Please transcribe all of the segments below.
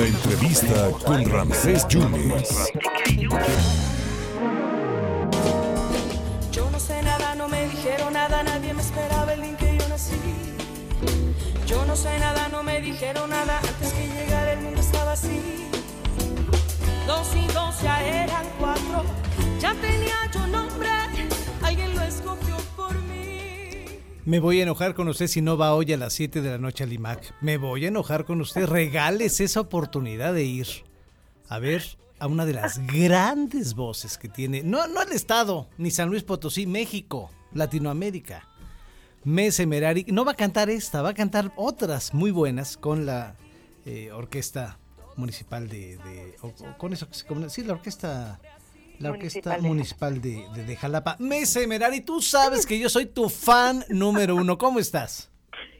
La entrevista con Ramsés Yunes. Yo no sé nada, no me dijeron nada, nadie me esperaba el día en que yo nací. Yo no sé nada, no me dijeron nada, antes que llegara el mundo estaba así. Dos y dos ya eran cuatro, ya tenía yo nombre, alguien lo escogió. Me voy a enojar con usted si no va hoy a las 7 de la noche al IMAC. Me voy a enojar con usted. Regales esa oportunidad de ir a ver a una de las grandes voces que tiene, no, no el Estado, ni San Luis Potosí, México, Latinoamérica. Mese Merari, no va a cantar esta, va a cantar otras muy buenas con la eh, orquesta municipal de, o- con eso que se sí, la orquesta la orquesta Municipal de- municipal de, de, de Jalapa. Mese Merari, tú sabes que yo soy tu fan número uno. ¿Cómo estás?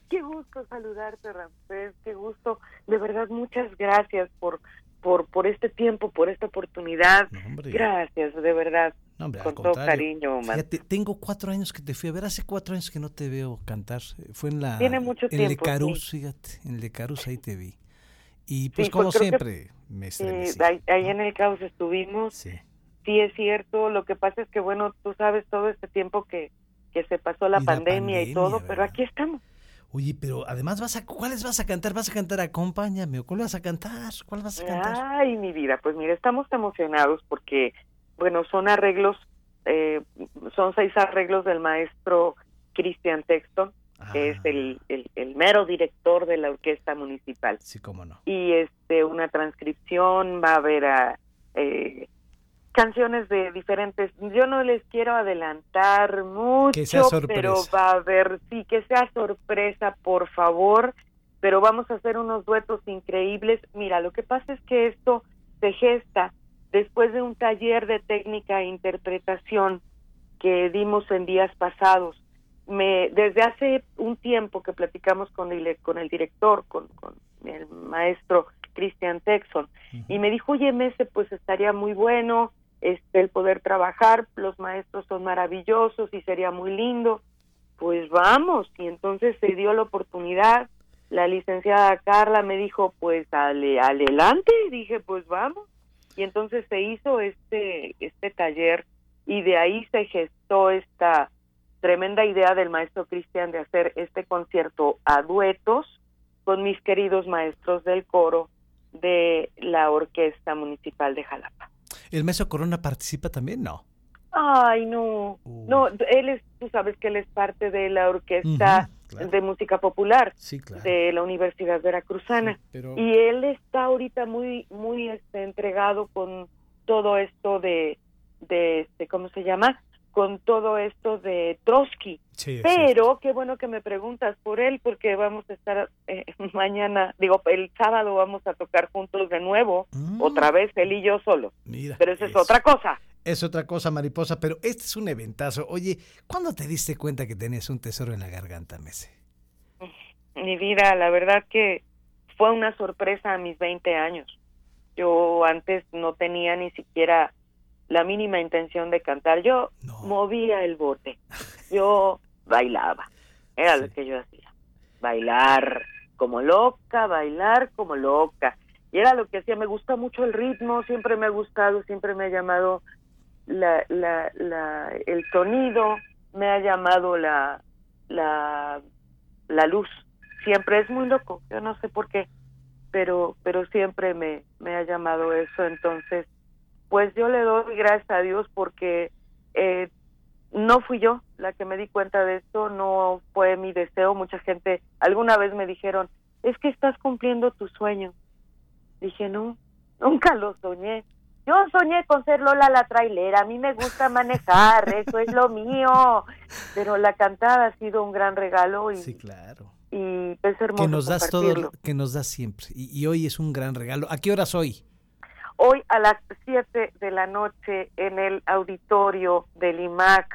Qué gusto saludarte, Ramsés, qué gusto. De verdad, muchas gracias por por por este tiempo, por esta oportunidad. No. Gracias, de verdad. No, hombre, al con todo cariño. Fíjate, tengo cuatro años que te fui a ver. Hace cuatro años que no te veo cantar. Fue en la. Tiene mucho en tiempo, Lecarus, sí. fíjate. En ahí te vi. Y pues, Sí, como pues, creo que- siempre, me ahí, ahí en el caos estuvimos. Sí. Sí, es cierto. Lo que pasa es que, bueno, tú sabes todo este tiempo que, que se pasó la Y pandemia, y todo, pero aquí estamos. Oye, pero además vas a. ¿Cuáles vas a cantar? ¿Vas a cantar Acompáñame? ¿O cuál vas a cantar? ¿Cuál vas a cantar? Ay, mi vida, pues mira, estamos emocionados porque, bueno, son arreglos, eh, son seis arreglos del maestro Christian Texton, que es Ah, el, el, el mero director de la orquesta municipal. Sí, cómo no. Y este, una transcripción, va a haber a, eh, canciones de diferentes, yo no les quiero adelantar mucho, Que sea sorpresa. pero va a haber, sí, que sea sorpresa, por favor, pero vamos a hacer unos duetos increíbles. Mira, lo que pasa es que esto se gesta después de un taller de técnica e interpretación que dimos en días pasados. Me, desde hace un tiempo que platicamos con el, con el director, con, con el maestro Christian Texon, y me dijo, oye, Mese, pues estaría muy bueno este el poder trabajar, los maestros son maravillosos y sería muy lindo. Pues vamos, y entonces se dio la oportunidad. La licenciada Carla me dijo, pues ale, adelante, y dije, pues vamos. Y entonces se hizo este, este taller y de ahí se gestó esta tremenda idea del maestro Cristian de hacer este concierto a duetos con mis queridos maestros del coro de la Orquesta Municipal de Jalapa. ¿El Meso Corona participa también? No. Ay, no. Uy. No, él es, tú sabes que él es parte de la Orquesta claro. de Música Popular Sí, claro. de la Universidad Veracruzana. Sí, pero- Y él está ahorita muy muy este, entregado con todo esto de de este, ¿cómo se llama? Con todo esto de Trotsky. Sí, Pero qué bueno que me preguntas por él porque vamos a estar eh, mañana, digo, el sábado vamos a tocar juntos de nuevo, Mm. otra vez él y yo solo. Mira, Pero eso es otra cosa. Es otra cosa, mariposa, pero este es un eventazo. Oye, ¿cuándo te diste cuenta que tenías un tesoro en la garganta, Mese? Mi vida, la verdad que fue una sorpresa a mis 20 años. Yo antes no tenía ni siquiera la mínima intención de cantar. Yo No. movía el bote. Yo bailaba. Era Sí. lo que yo hacía. Bailar como loca, bailar como loca. Y era lo que hacía. Me gusta mucho el ritmo, siempre me ha gustado, siempre me ha llamado la, la, la, el sonido, me ha llamado la, la, la luz. Siempre es muy loco, yo no sé por qué, pero, pero siempre me, me ha llamado eso. Entonces, pues yo le doy gracias a Dios porque eh, no fui yo la que me di cuenta de esto, no fue mi deseo. Mucha gente alguna vez me dijeron, es que estás cumpliendo tu sueño. Dije, no, nunca lo soñé. Yo soñé con ser Lola la trailera, a mí me gusta manejar, eso es lo mío. Pero la cantada ha sido un gran regalo y, Sí, claro. y es hermoso Que nos das todo, que nos das siempre. Y, y hoy es un gran regalo. ¿A qué horas hoy? Hoy a las 7 de la noche en el auditorio del IMAC.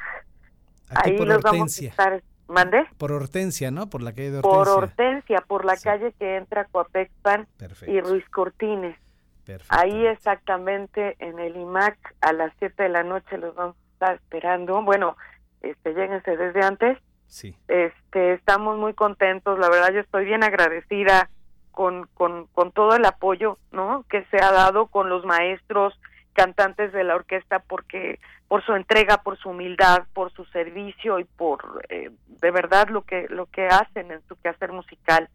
Aquí Ahí los vamos a estar. ¿Mandé? Por Hortensia, ¿no? Por la calle de Hortensia. Por Hortensia, por la Sí. calle que entra Coapexpan y Ruiz Cortines. perfecto. Ahí exactamente en el IMAC a las 7 de la noche los vamos a estar esperando. Bueno, este, lléguense desde antes. Sí. Este, estamos muy contentos, la verdad yo estoy bien agradecida con, con, con todo el apoyo, ¿no? Que se ha dado con los maestros, cantantes de la orquesta, porque por su entrega, por su humildad, por su servicio y por eh, de verdad lo que lo que hacen en su quehacer musical,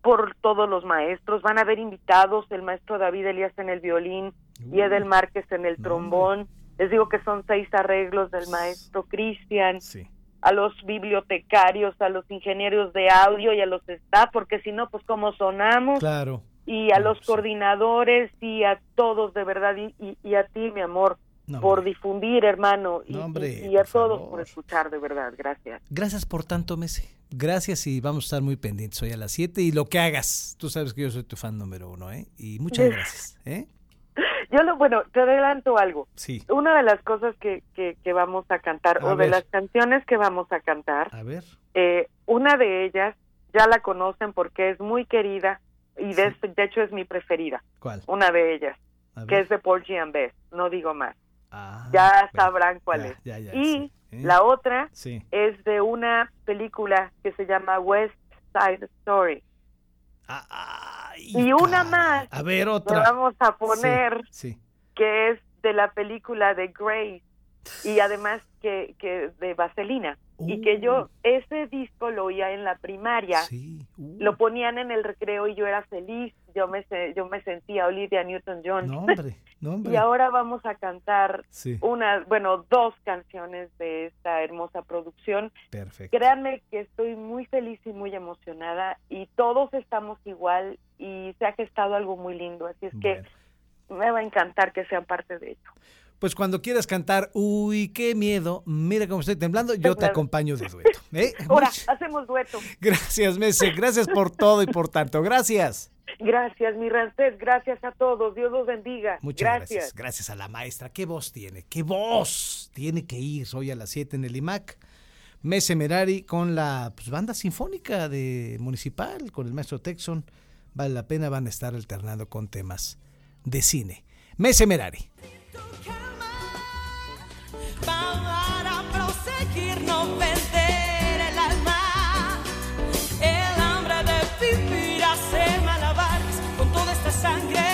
por todos los maestros. Van a haber invitados, el maestro David Elías en el violín y Edel Márquez en el trombón. Les digo que son seis arreglos del maestro Cristian. A los bibliotecarios, a los ingenieros de audio y a los staff, porque si no, pues cómo sonamos. Claro. Y a los coordinadores y a todos, de verdad, y, y, a ti, mi amor, por difundir, hermano, y, y, a todos por escuchar, de verdad. Gracias. Gracias por tanto, Mese. Gracias y vamos a estar muy pendientes hoy a las 7 y lo que hagas. Tú sabes que yo soy tu fan número uno, ¿eh? Y muchas gracias, ¿eh? Yo lo, bueno, te adelanto algo. Sí. Una de las cosas que, que, vamos a cantar, o de las canciones que vamos a cantar, a ver. Eh, una de ellas ya la conocen porque es muy querida y de, de hecho es mi preferida. ¿Cuál? Una de ellas, que es de Porgy and Bess, no digo más. Ah, ya sabrán cuál es. y ¿eh? la otra es de una película que se llama West Side Story. Y una más. A ver, otra. vamos a poner que es de la película de Grace y además que, que de Vaselina. Y que yo uh. ese disco lo oía en la primaria, uh. lo ponían en el recreo y yo era feliz, yo me yo me sentía Olivia Newton-John. y ahora vamos a cantar una, bueno, dos canciones de esta hermosa producción. Perfecto. Créanme que estoy muy feliz y muy emocionada y todos estamos igual y se ha gestado algo muy lindo, así es que me va a encantar que sean parte de esto. Pues cuando quieras cantar, uy, qué miedo, mira cómo estoy temblando, yo te acompaño de dueto. ¿eh? Ahora, hacemos dueto. Gracias, Mese, gracias por todo y por tanto, gracias. Gracias, mi Rancés, gracias a todos, Dios los bendiga. Muchas gracias. gracias. a la maestra, qué voz tiene, qué voz tiene que ir hoy a las 7 en el IMAC. Mese Merari con la pues, banda sinfónica de municipal, con el maestro Texon. Vale la pena, van a estar alternando con temas de cine. Mese Merari. Para proseguir, no vender. sangre.